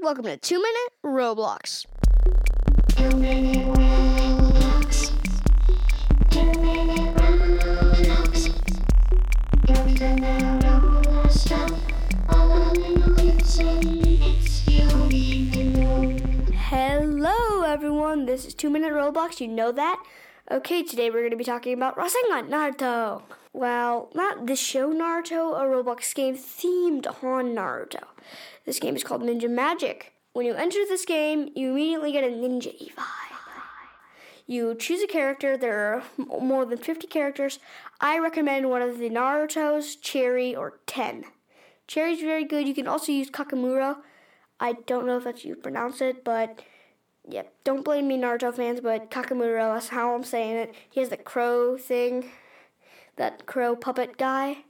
Welcome to Two Minute Roblox. Hello, everyone. This is Two Minute Roblox. You know that. Okay, today we're going to be talking about Rasengan Naruto. Well, not this show Naruto, a Roblox game themed on Naruto. This game is called Ninja Magic. When you enter this game, you immediately get a ninja vibe. You choose a character. There are more than 50 characters. I recommend one of the Naruto's, Cherry, or Ten. Cherry's very good. You can also use Kakamuro. I don't know if that's you pronounce it, but yeah, don't blame me, Naruto fans, but Kakamuro, that's how I'm saying it. He has the crow thing, that crow puppet guy.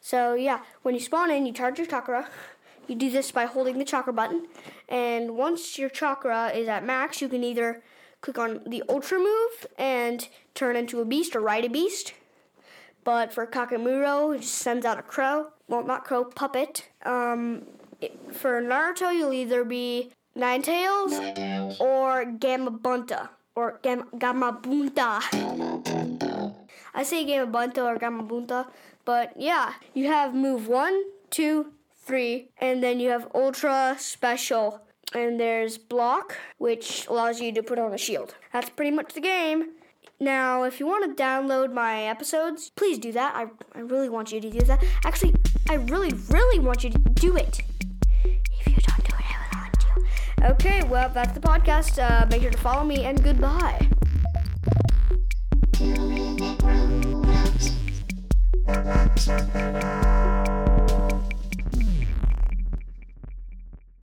So yeah, when you spawn in, you charge your chakra. You do this by holding the chakra button, and once your chakra is at max, you can either click on the ultra move and turn into a beast or ride a beast. But for Kakamuro, it just sends out a crow. Well, not crow, puppet. Um, it, for Naruto, you'll either be Nine Tails or Gamabunta or Gam- Gamabunta. I say Gamabunta or Gamabunta, but yeah, you have move one, two, three, and then you have Ultra Special. And there's block, which allows you to put on a shield. That's pretty much the game. Now, if you want to download my episodes, please do that. I, I really want you to do that. Actually, I really, really want you to do it. Okay, well, that's the podcast. Uh, make sure to follow me, and goodbye.